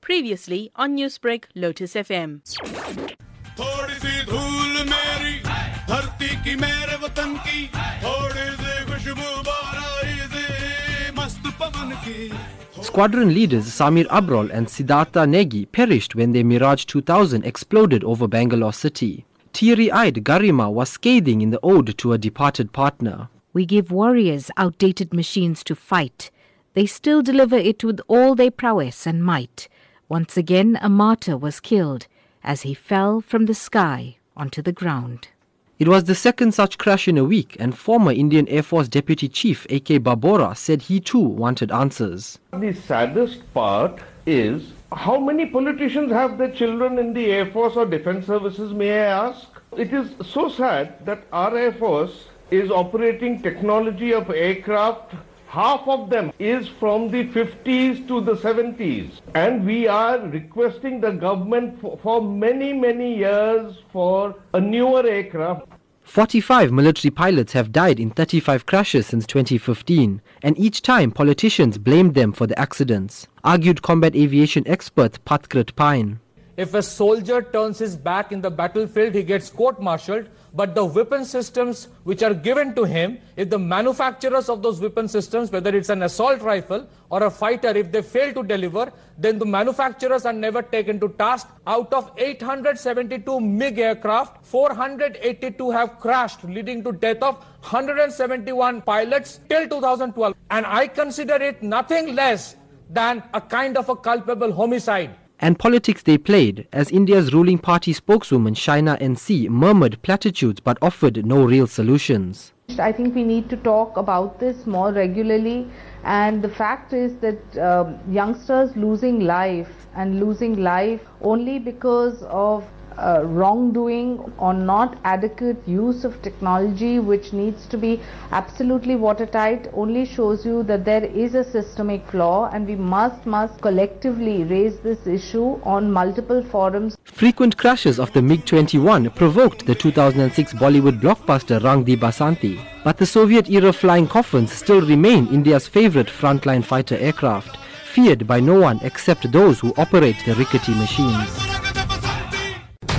Previously on Newsbreak, Lotus FM. थोड़ी सी धूल मेरी धरती की मेरे वतन की थोड़ी सी खुशबू बाराई से मस्त पवन की Squadron leaders Samir Abrol and Siddhartha Negi perished when their Mirage 2000 exploded over Bangalore city. Teary-eyed Garima was scathing in the ode to a departed partner. We give warriors outdated machines to fight. they still deliver it with all their prowess and might. Once again, a martyr was killed as he fell from the sky onto the ground. It was the second such crash in a week, and former Indian Air Force Deputy Chief A.K. Babora said he too wanted answers. The saddest part is how many politicians have their children in the Air Force or Defense Services, may I ask? It is so sad that our Air Force is operating technology of aircraft. Half of them is from the 50s to the 70s. And we are requesting the government for, for many, many years for a newer aircraft. 45 military pilots have died in 35 crashes since 2015, and each time politicians blamed them for the accidents, argued combat aviation expert Patkrit Pine. If a soldier turns his back in the battlefield, he gets court-martialed. But the weapon systems which are given to him, if the manufacturers of those weapon systems, whether it's an assault rifle or a fighter, if they fail to deliver, then the manufacturers are never taken to task. Out of 872 MiG aircraft, 482 have crashed, leading to death of 171 pilots till 2012. And I consider it nothing less than a kind of a culpable homicide. And politics they played, as India's ruling party spokeswoman Shaina NC murmured platitudes but offered no real solutions. I think we need to talk about this more regularly. And the fact is that um, youngsters losing life and losing life only because of uh, wrongdoing or not adequate use of technology, which needs to be absolutely watertight, only shows you that there is a systemic flaw, and we must must collectively raise this issue on multiple forums. Frequent crashes of the MiG-21 provoked the 2006 Bollywood blockbuster Rang De Basanti. But the Soviet-era flying coffins still remain India's favorite frontline fighter aircraft, feared by no one except those who operate the rickety machines.